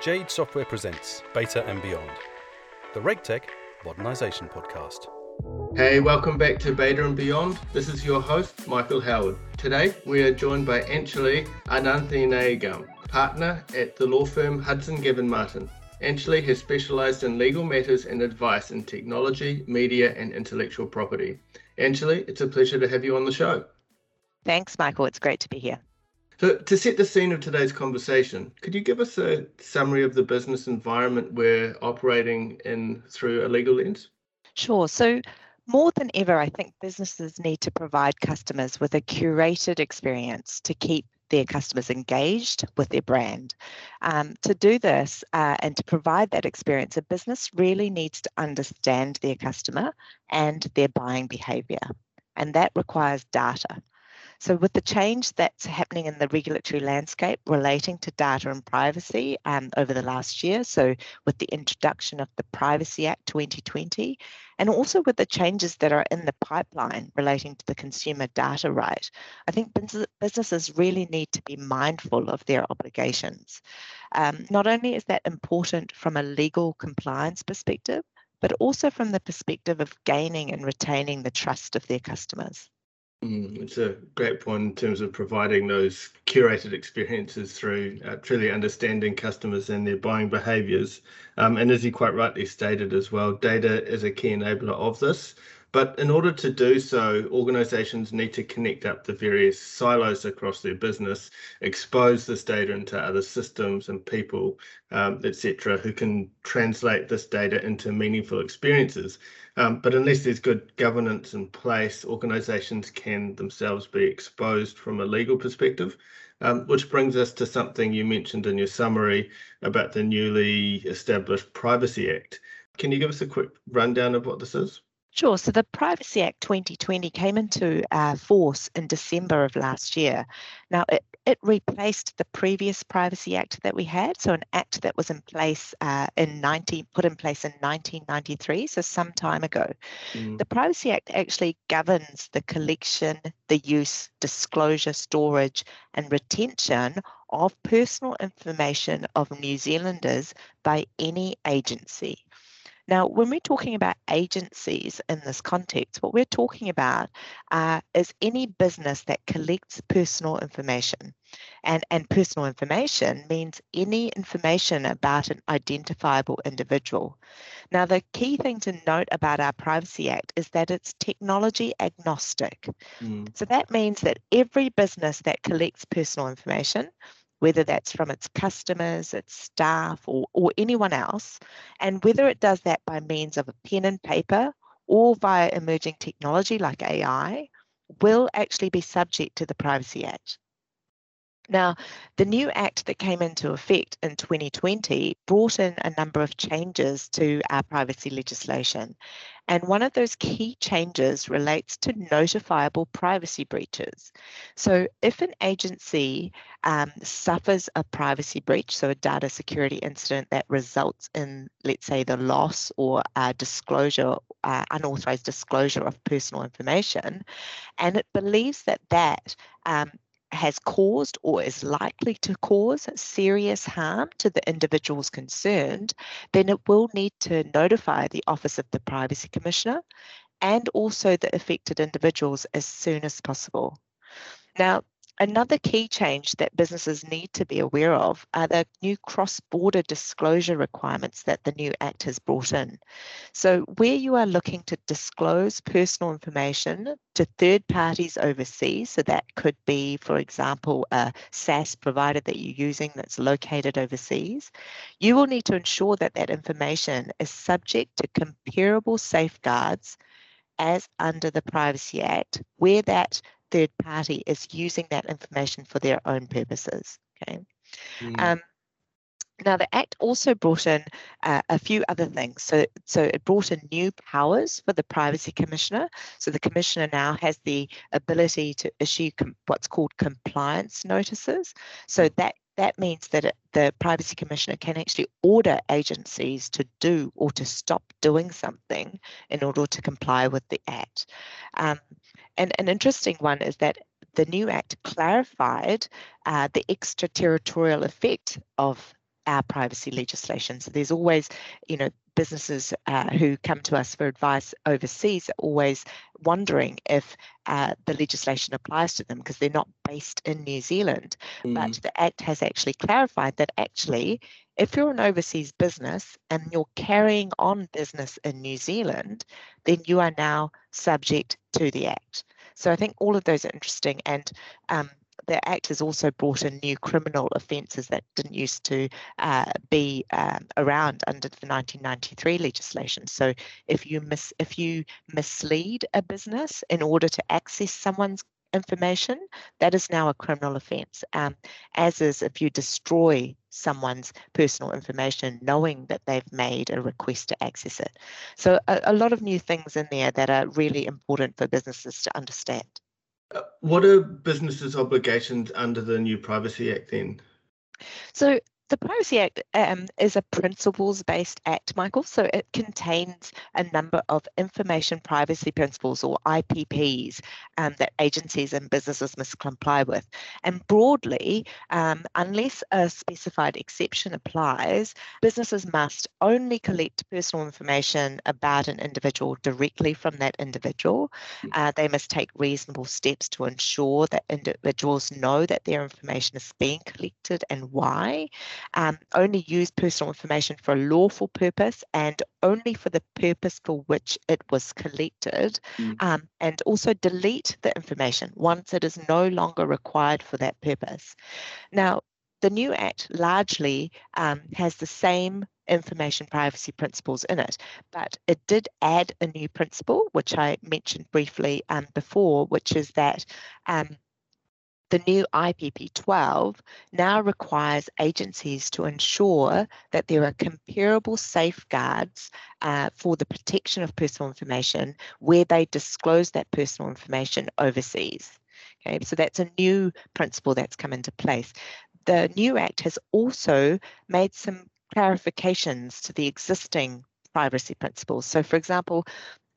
Jade Software presents Beta and Beyond, the RegTech Modernisation Podcast. Hey, welcome back to Beta and Beyond. This is your host, Michael Howard. Today, we are joined by Anchali Anandanayagan, partner at the law firm Hudson Gavin Martin. Anchali has specialised in legal matters and advice in technology, media, and intellectual property. Anchali, it's a pleasure to have you on the show. Thanks, Michael. It's great to be here. So, to set the scene of today's conversation, could you give us a summary of the business environment we're operating in through a legal lens? Sure. So, more than ever, I think businesses need to provide customers with a curated experience to keep their customers engaged with their brand. Um, to do this uh, and to provide that experience, a business really needs to understand their customer and their buying behavior. And that requires data. So, with the change that's happening in the regulatory landscape relating to data and privacy um, over the last year, so with the introduction of the Privacy Act 2020, and also with the changes that are in the pipeline relating to the consumer data right, I think businesses really need to be mindful of their obligations. Um, not only is that important from a legal compliance perspective, but also from the perspective of gaining and retaining the trust of their customers. Mm, it's a great point in terms of providing those curated experiences through uh, truly understanding customers and their buying behaviors. Um, and as you quite rightly stated as well, data is a key enabler of this. But in order to do so, organizations need to connect up the various silos across their business, expose this data into other systems and people, um, etc., who can translate this data into meaningful experiences. Um, but unless there's good governance in place, organizations can themselves be exposed from a legal perspective. Um, which brings us to something you mentioned in your summary about the newly established Privacy Act. Can you give us a quick rundown of what this is? Sure. So the Privacy Act 2020 came into uh, force in December of last year. Now, it, it replaced the previous Privacy Act that we had, so an act that was in place uh, in 19, put in place in 1993, so some time ago. Mm. The Privacy Act actually governs the collection, the use, disclosure, storage, and retention of personal information of New Zealanders by any agency. Now, when we're talking about agencies in this context, what we're talking about uh, is any business that collects personal information. And, and personal information means any information about an identifiable individual. Now, the key thing to note about our Privacy Act is that it's technology agnostic. Mm. So that means that every business that collects personal information whether that's from its customers, its staff, or, or anyone else, and whether it does that by means of a pen and paper or via emerging technology like AI, will actually be subject to the Privacy Act. Now, the new act that came into effect in 2020 brought in a number of changes to our privacy legislation. And one of those key changes relates to notifiable privacy breaches. So, if an agency um, suffers a privacy breach, so a data security incident that results in, let's say, the loss or uh, disclosure, uh, unauthorized disclosure of personal information, and it believes that that um, has caused or is likely to cause serious harm to the individuals concerned, then it will need to notify the Office of the Privacy Commissioner and also the affected individuals as soon as possible. Now, Another key change that businesses need to be aware of are the new cross border disclosure requirements that the new Act has brought in. So, where you are looking to disclose personal information to third parties overseas, so that could be, for example, a SaaS provider that you're using that's located overseas, you will need to ensure that that information is subject to comparable safeguards as under the Privacy Act, where that third party is using that information for their own purposes. Okay. Mm. Um, now, the Act also brought in uh, a few other things. So, so it brought in new powers for the Privacy Commissioner. So the Commissioner now has the ability to issue what's called compliance notices. So hmm. that that means that it, the Privacy Commissioner can actually order agencies to do or to stop doing something in order to comply with the Act. Um, and an interesting one is that the new Act clarified uh, the extraterritorial effect of our privacy legislation. So there's always, you know, businesses uh, who come to us for advice overseas are always wondering if uh, the legislation applies to them because they're not based in New Zealand. Mm. But the Act has actually clarified that actually, if you're an overseas business and you're carrying on business in New Zealand, then you are now subject to the Act. So I think all of those are interesting. And um, the Act has also brought in new criminal offences that didn't used to uh, be um, around under the 1993 legislation. So if you mis if you mislead a business in order to access someone's information, that is now a criminal offence. Um, as is if you destroy someone's personal information knowing that they've made a request to access it. So a, a lot of new things in there that are really important for businesses to understand. Uh, what are businesses' obligations under the new Privacy Act then? So the Privacy Act um, is a principles based act, Michael. So it contains a number of information privacy principles or IPPs um, that agencies and businesses must comply with. And broadly, um, unless a specified exception applies, businesses must only collect personal information about an individual directly from that individual. Hmm. Uh, they must take reasonable steps to ensure that individuals know that their information is being collected and why um, only use personal information for a lawful purpose and only for the purpose for which it was collected, mm. um, and also delete the information once it is no longer required for that purpose. Now, the new Act largely um, has the same information privacy principles in it, but it did add a new principle, which I mentioned briefly um, before, which is that um, the new IPP 12 now requires agencies to ensure that there are comparable safeguards uh, for the protection of personal information where they disclose that personal information overseas. Okay, so that's a new principle that's come into place. The new Act has also made some clarifications to the existing privacy principles. So, for example,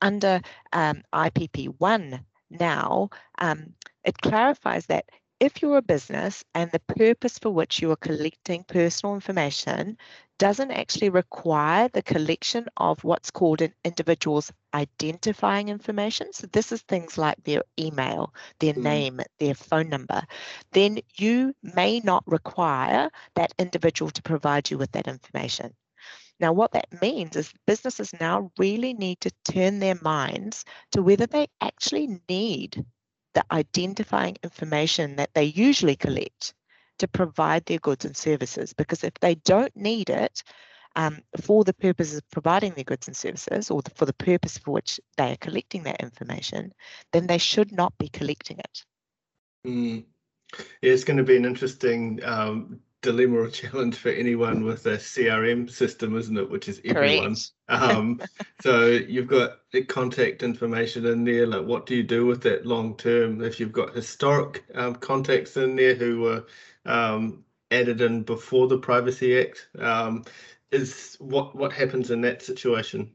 under um, IPP 1 now, um, it clarifies that if you're a business and the purpose for which you are collecting personal information doesn't actually require the collection of what's called an individual's identifying information, so this is things like their email, their mm. name, their phone number, then you may not require that individual to provide you with that information. Now, what that means is businesses now really need to turn their minds to whether they actually need the identifying information that they usually collect to provide their goods and services. Because if they don't need it um, for the purposes of providing their goods and services or the, for the purpose for which they are collecting that information, then they should not be collecting it. Mm. It's going to be an interesting um, dilemma or challenge for anyone with a CRM system, isn't it? Which is everyone. Um, so you've got the contact information in there. Like, what do you do with that long term? If you've got historic um, contacts in there who were um, added in before the Privacy Act, um, is what what happens in that situation?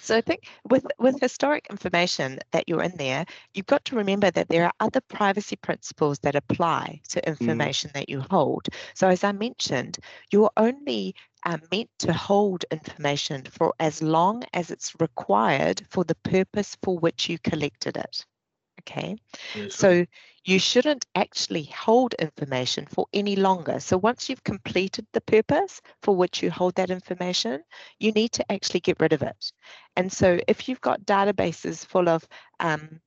So I think with, with historic information that you're in there, you've got to remember that there are other privacy principles that apply to mm. information mm. that you hold. So as I mentioned, you're only uh, meant to hold information for as long as it's required for the purpose for which you collected it. Okay, yes, so you shouldn't actually hold information for any longer. So once you've completed the purpose for which you hold that information, you need to actually get rid of it. And so if you've got databases full of um,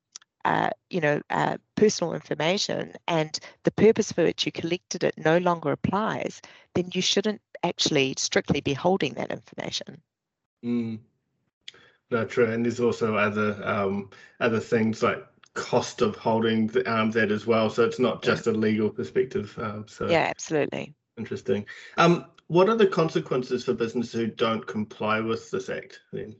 uh, you know, uh, personal information and the purpose for which you collected it no longer applies, then you shouldn't actually strictly be holding that information. Mm. No, true. And there's also other um, other things like cost of holding the, um, that as well. So it's not just a legal perspective. Um, so yeah, absolutely. Interesting. Um, what are the consequences for businesses who don't comply with this act then?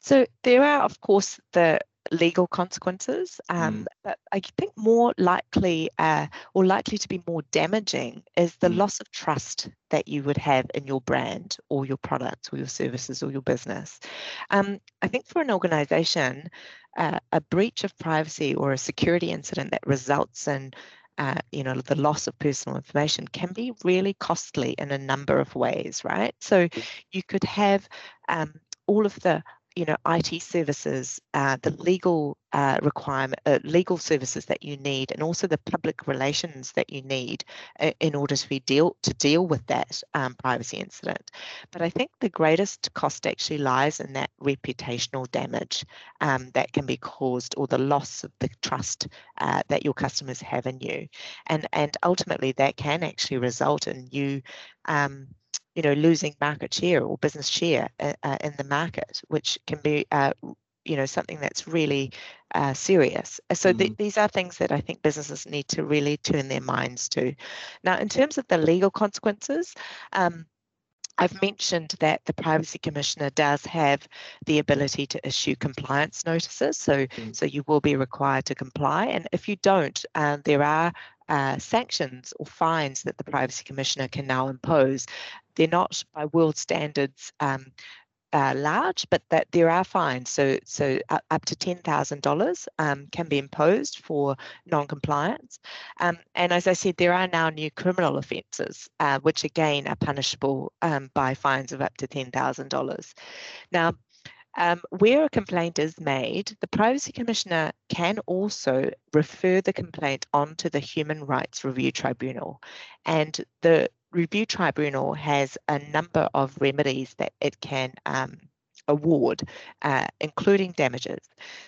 So there are, of course, the legal consequences, um, mm. but I think more likely uh, or likely to be more damaging is the mm. loss of trust that you would have in your brand or your products or your services or your business. Um, I think for an organization, uh, a breach of privacy or a security incident that results in uh, you know, the loss of personal information can be really costly in a number of ways, right? So you could have um, all of the you know IT services, uh, the legal uh, requirement, uh, legal services that you need, and also the public relations that you need uh, in order to be deal to deal with that um, privacy incident. But I think the greatest cost actually lies in that reputational damage um, that can be caused, or the loss of the trust uh, that your customers have in you, and and ultimately that can actually result in you. Um, you know, losing market share or business share uh, uh, in the market, which can be, uh, you know, something that's really uh, serious. Uh, so mm-hmm. th- these are things that I think businesses need to really turn their minds to. Now, in terms of the legal consequences, um, I've mentioned that the Privacy Commissioner does have the ability to issue compliance notices, so mm. so you will be required to comply. And if you don't, uh, there are uh, sanctions or fines that the Privacy Commissioner can now impose. They're not by world standards um, uh, large, but that there are fines. So, so up, to ten thousand um, dollars can be imposed for non-compliance. Um, and as I said, there are now new criminal offences, uh, which again are punishable um, by fines of up to ten thousand dollars. Now, um, where a complaint is made, the Privacy Commissioner can also refer the complaint on to the Human Rights Review Tribunal. And the Review Tribunal has a number of remedies that it can um, award, uh, including damages.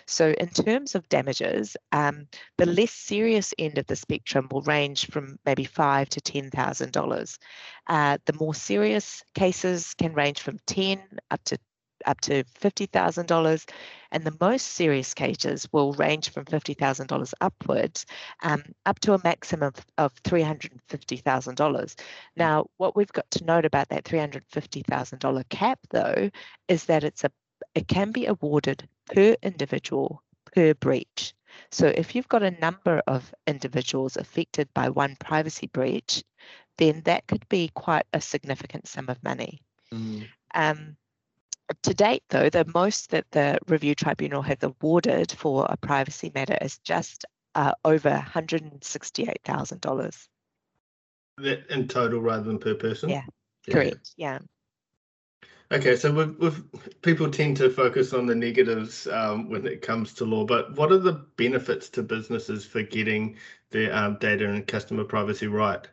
So, in terms of damages, um, the less serious end of the spectrum will range from maybe five to ten thousand uh, dollars. The more serious cases can range from ten up to up to $50,000, and the most serious cases will range from $50,000 upwards um, up to a maximum of, of $350,000. Now, what we've got to note about that $350,000 cap, though, is that it's a it can be awarded per individual per breach. So if you've got a number of individuals affected by one privacy breach, then that could be quite a significant sum of money. Mm. Um, to date, though, the most that the review tribunal has awarded for a privacy matter is just uh, over $168,000. That in total rather than per person? Yeah, yeah. correct. Yeah. Okay, so with, with, people tend to focus on the negatives um, when it comes to law, but what are the benefits to businesses for getting their um, data and customer privacy right?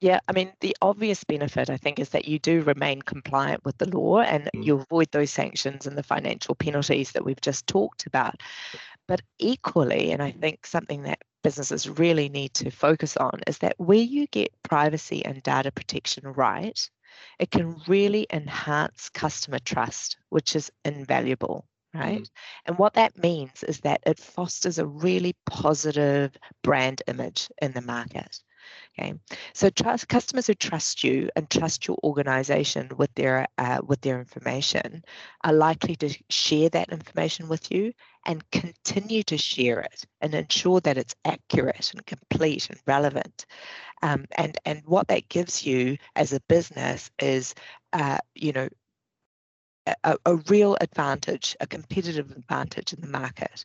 Yeah, I mean, the obvious benefit, I think, is that you do remain compliant with the law and mm. you avoid those sanctions and the financial penalties that we've just talked about. But equally, and I think something that businesses really need to focus on is that where you get privacy and data protection right, it can really enhance customer trust, which is invaluable right? Mm. And what that means is that it fosters a really positive brand image in the market. Okay, so trust customers who trust you and trust your organization with their uh, with their information are likely to share that information with you and continue to share it and ensure that it's accurate and complete and relevant. Um, and and what that gives you as a business is, uh, you know, a, a real advantage, a competitive advantage in the market.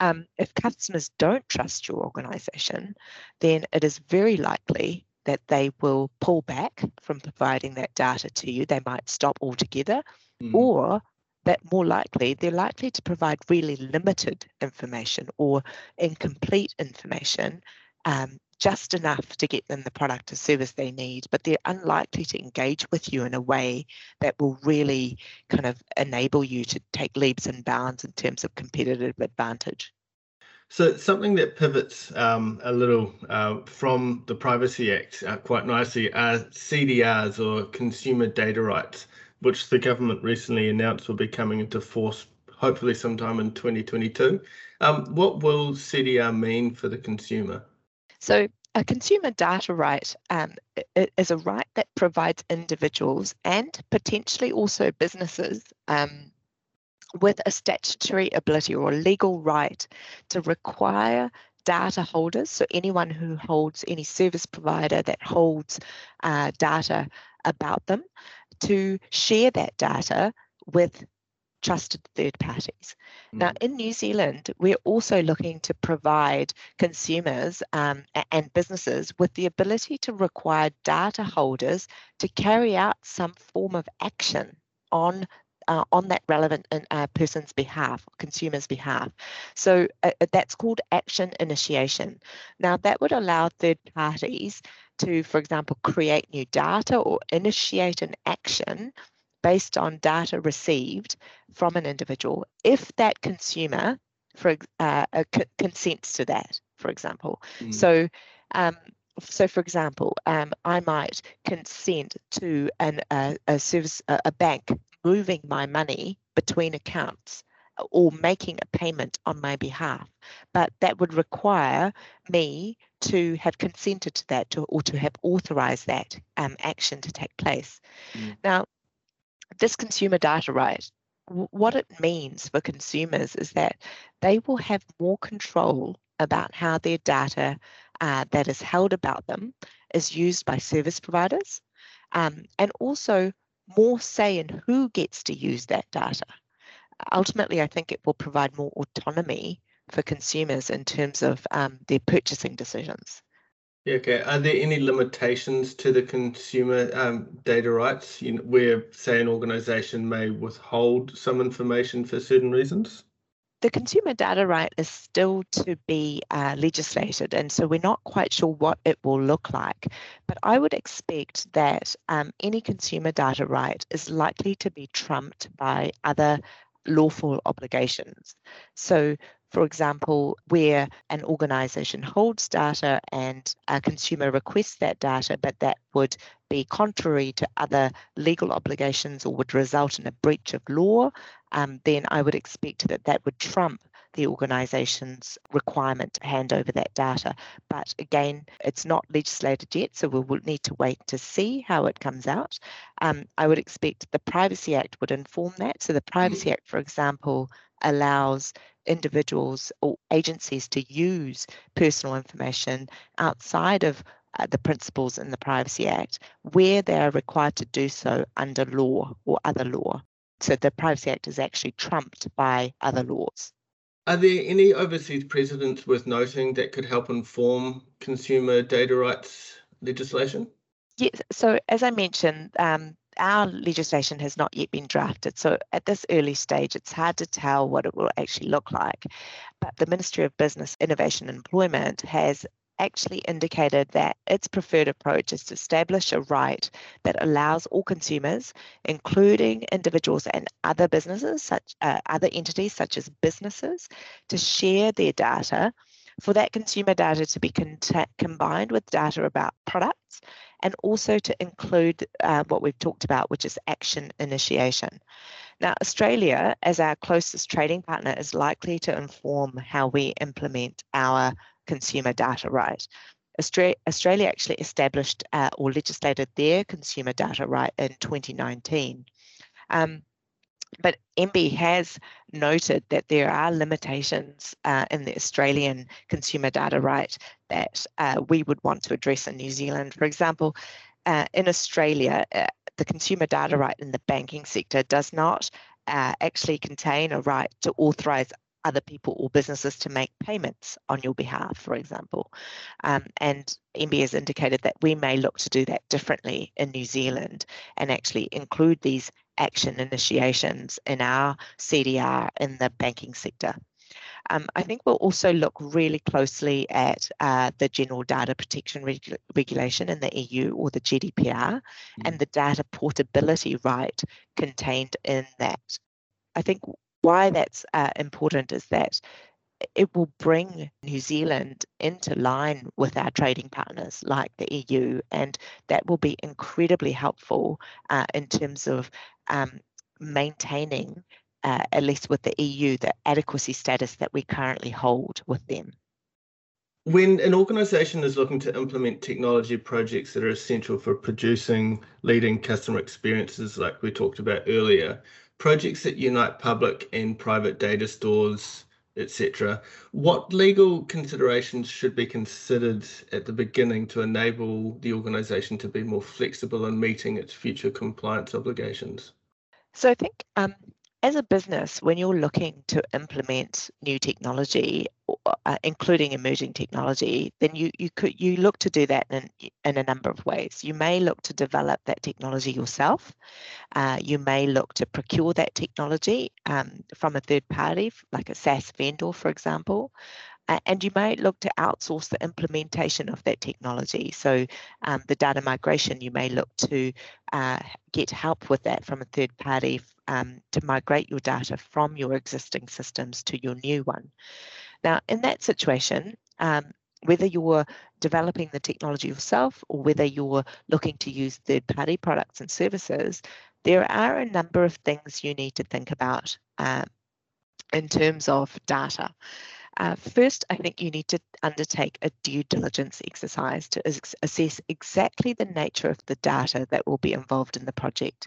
Um, if customers don't trust your organization, then it is very likely that they will pull back from providing that data to you. They might stop altogether, mm. or that more likely they're likely to provide really limited information or incomplete information um, just enough to get them the product or service they need, but they're unlikely to engage with you in a way that will really kind of enable you to take leaps and bounds in terms of competitive advantage. So something that pivots um, a little uh, from the Privacy Act uh, quite nicely are CDRs or consumer data rights, which the government recently announced will be coming into force hopefully sometime in 2022. Um, what will CDR mean for the consumer? So a consumer data right um, is a right that provides individuals and potentially also businesses um, with a statutory ability or legal right to require data holders, so anyone who holds any service provider that holds uh, data about them, to share that data with trusted third parties. Mm. Now, in New Zealand, we're also looking to provide consumers um, and businesses with the ability to require data holders to carry out some form of action on uh, on that relevant uh, person's behalf, consumer's behalf. So uh, uh, that's called action initiation. Now that would allow third parties to, for example, create new data or initiate an action based on data received from an individual if that consumer for uh, consents to that, for example. Mm. So um, so for example, um, I might consent to an, uh, a service, a, a bank moving my money between accounts or making a payment on my behalf. But that would require me to have consented to that to, or to have authorized that um, action to take place. Mm. Now, this consumer data right, what it means for consumers is that they will have more control about how their data uh, that is held about them is used by service providers um, and also more say in who gets to use that data. Ultimately, I think it will provide more autonomy for consumers in terms of um, their purchasing decisions. Okay. Are there any limitations to the consumer um, data rights you know, where, say, an organisation may withhold some information for certain reasons? the consumer data right is still to be uh, legislated, and so we're not quite sure what it will look like. But I would expect that um, any consumer data right is likely to be trumped by other lawful obligations. So, for example, where an organization holds data and a consumer requests that data, but that would be contrary to other legal obligations or would result in a breach of law, um, then I would expect that that would trump the organisation's requirement to hand over that data. But again, it's not legislated yet, so we will need to wait to see how it comes out. Um, I would expect the Privacy Act would inform that. So the Privacy mm. Act, for example, allows individuals or agencies to use personal information outside of uh, the principles in the Privacy Act where they are required to do so under law or other law. So the Privacy Act is actually trumped by other laws. Are there any overseas precedents worth noting that could help inform consumer data rights legislation? Yes. So as I mentioned, um, our legislation has not yet been drafted. So at this early stage, it's hard to tell what it will actually look like. But the Ministry of Business, Innovation and Employment has actually indicated that its preferred approach is to establish a right that allows all consumers, including individuals and other businesses, such uh, other entities such as businesses, to share their data for that consumer data to be con- combined with data about products and also to include uh, what we've talked about, which is action initiation. Now, Australia, as our closest trading partner, is likely to inform how we implement our consumer data right. Australia, actually established uh, or legislated their consumer data right in 2019. Um, but MBIE has noted that there are limitations uh, in the Australian consumer data right that uh, we would want to address in New Zealand. For example, uh, in Australia, uh, the consumer data right in the banking sector does not uh, actually contain a right to authorize other people or businesses to make payments on your behalf, for example. Um, and MBIE has indicated that we may look to do that differently in New Zealand and actually include these action initiations in our CDR in the banking sector. Um, I think we'll also look really closely at uh, the General Data Protection Regu- Regulation in the EU or the GDPR mm. and the data portability right contained in that. I think why that's uh, important is that it will bring New Zealand into line with our trading partners like the EU, and that will be incredibly helpful uh, in terms of um, maintaining, uh, at least with the EU, the adequacy status that we currently hold with them. When an organisation is looking to implement technology projects that are essential for producing leading customer experiences, like we talked about earlier, projects that unite public and private data stores, etc. What legal considerations should be considered at the beginning to enable the organisation to be more flexible in meeting its future compliance obligations? So I think um, as a business, when you're looking to implement new technology, uh, including emerging technology, then you you could you look to do that in in a number of ways. You may look to develop that technology yourself. Uh, you may look to procure that technology um, from a third party, like a SaaS vendor, for example. And you may look to outsource the implementation of that technology. So um, the data migration, you may look to uh, get help with that from a third party um, to migrate your data from your existing systems to your new one. Now, in that situation, um, whether you're developing the technology yourself or whether you're looking to use third party products and services, there are a number of things you need to think about um, in terms of data. Uh, first, I think you need to undertake a due diligence exercise to assess exactly the nature of the data that will be involved in the project.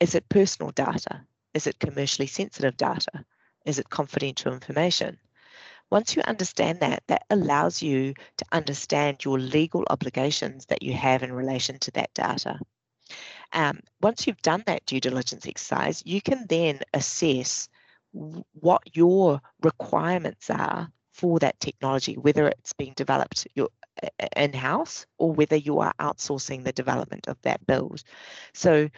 Is it personal data? Is it commercially sensitive data? Is it confidential information? Once you understand that, that allows you to understand your legal obligations that you have in relation to that data. Um, once you've done that due diligence exercise, you can then assess what your requirements are for that technology, whether it's being developed in-house or whether you are outsourcing the development of that build. So,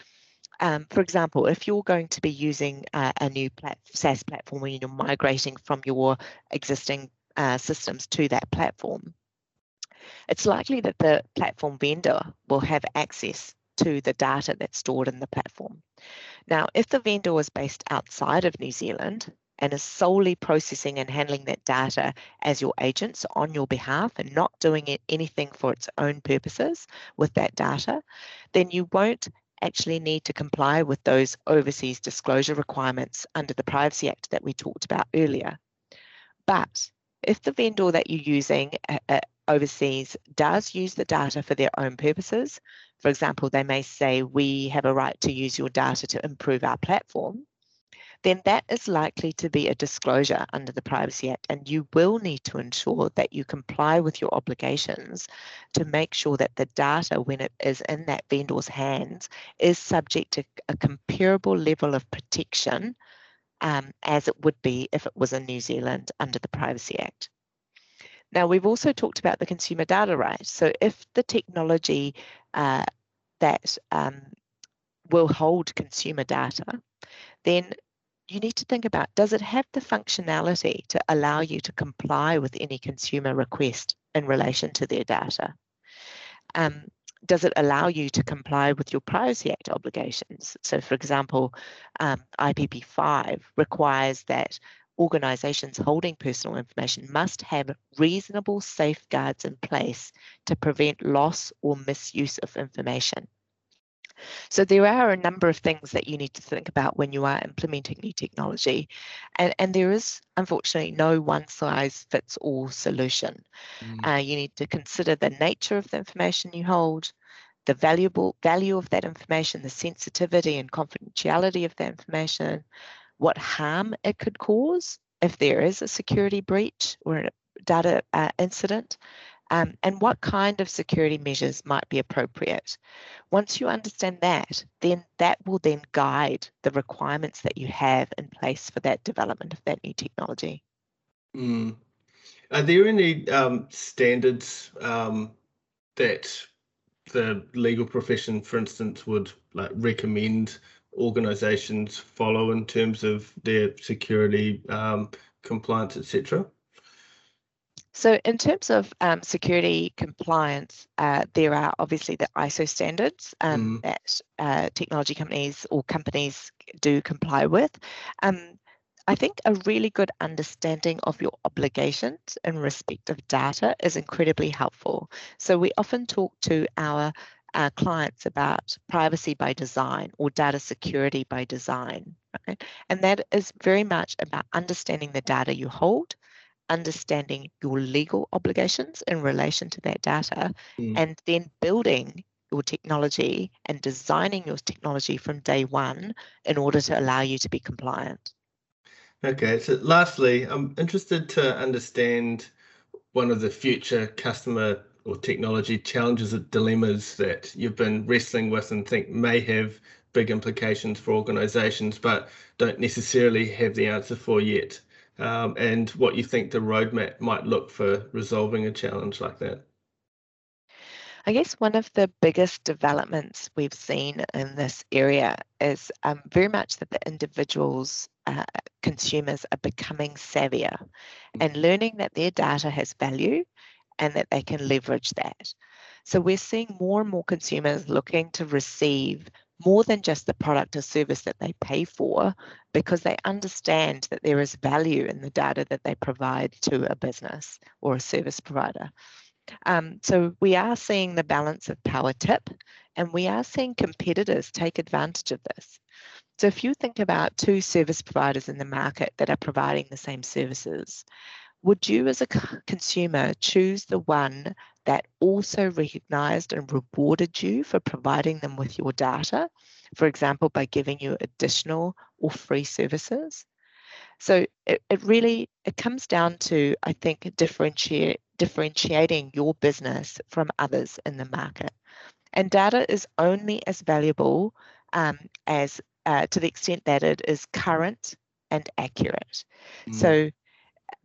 um, for example, if you're going to be using uh, a new plat SaaS platform and you're migrating from your existing uh, systems to that platform, it's likely that the platform vendor will have access to the data that's stored in the platform. Now, if the vendor is based outside of New Zealand and is solely processing and handling that data as your agents on your behalf and not doing it, anything for its own purposes with that data, then you won't actually need to comply with those overseas disclosure requirements under the Privacy Act that we talked about earlier. But if the vendor that you're using uh, uh, overseas does use the data for their own purposes, for example, they may say, we have a right to use your data to improve our platform, then that is likely to be a disclosure under the Privacy Act. And you will need to ensure that you comply with your obligations to make sure that the data, when it is in that vendor's hands, is subject to a comparable level of protection um, as it would be if it was in New Zealand under the Privacy Act. Now, we've also talked about the consumer data right. So if the technology uh, that um, will hold consumer data, then you need to think about does it have the functionality to allow you to comply with any consumer request in relation to their data? Um, does it allow you to comply with your Privacy Act obligations? So, for example, um, IPP 5 requires that organisations holding personal information must have reasonable safeguards in place to prevent loss or misuse of information. So there are a number of things that you need to think about when you are implementing new technology. And, and there is, unfortunately, no one size fits all solution. Mm. Uh, you need to consider the nature of the information you hold, the valuable value of that information, the sensitivity and confidentiality of that information, what harm it could cause if there is a security breach or a data uh, incident, um, and what kind of security measures might be appropriate. Once you understand that, then that will then guide the requirements that you have in place for that development of that new technology. Mm. Are there any um, standards um, that the legal profession, for instance, would like recommend organizations follow in terms of their security um, compliance, etc.? So, in terms of um, security compliance, uh, there are obviously the ISO standards um, mm. that uh, technology companies or companies do comply with. Um, I think a really good understanding of your obligations in respect of data is incredibly helpful. So, we often talk to our uh, clients about privacy by design or data security by design. Right? And that is very much about understanding the data you hold, understanding your legal obligations in relation to that data, mm. and then building your technology and designing your technology from day one in order to allow you to be compliant. Okay, so lastly, I'm interested to understand one of the future customer or technology challenges or dilemmas that you've been wrestling with and think may have big implications for organizations, but don't necessarily have the answer for yet. Um, and what you think the roadmap might look for resolving a challenge like that. I guess one of the biggest developments we've seen in this area is um, very much that the individuals, uh, consumers, are becoming savvier and learning that their data has value and that they can leverage that. So we're seeing more and more consumers looking to receive more than just the product or service that they pay for because they understand that there is value in the data that they provide to a business or a service provider. Um, so we are seeing the balance of power tip and we are seeing competitors take advantage of this. So if you think about two service providers in the market that are providing the same services, would you as a consumer choose the one that also recognized and rewarded you for providing them with your data, for example, by giving you additional or free services? So it, it really it comes down to, I think, differentiate differentiating your business from others in the market. And data is only as valuable um, as uh, to the extent that it is current and accurate. Mm. So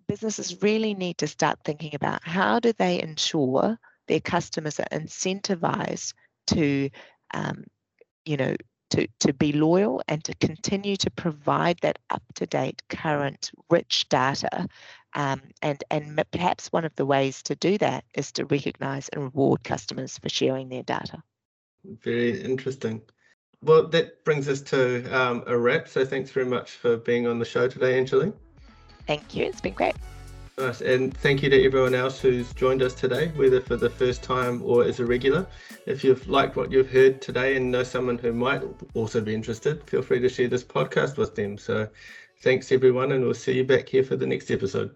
businesses really need to start thinking about how do they ensure their customers are incentivized to um, you know to, to be loyal and to continue to provide that up-to-date, current, rich data. Um, and, and perhaps one of the ways to do that is to recognize and reward customers for sharing their data. Very interesting. Well, that brings us to um, a wrap. So thanks very much for being on the show today, Anchali. Thank you. It's been great. Nice. And thank you to everyone else who's joined us today, whether for the first time or as a regular. If you've liked what you've heard today and know someone who might also be interested, feel free to share this podcast with them. So thanks, everyone, and we'll see you back here for the next episode.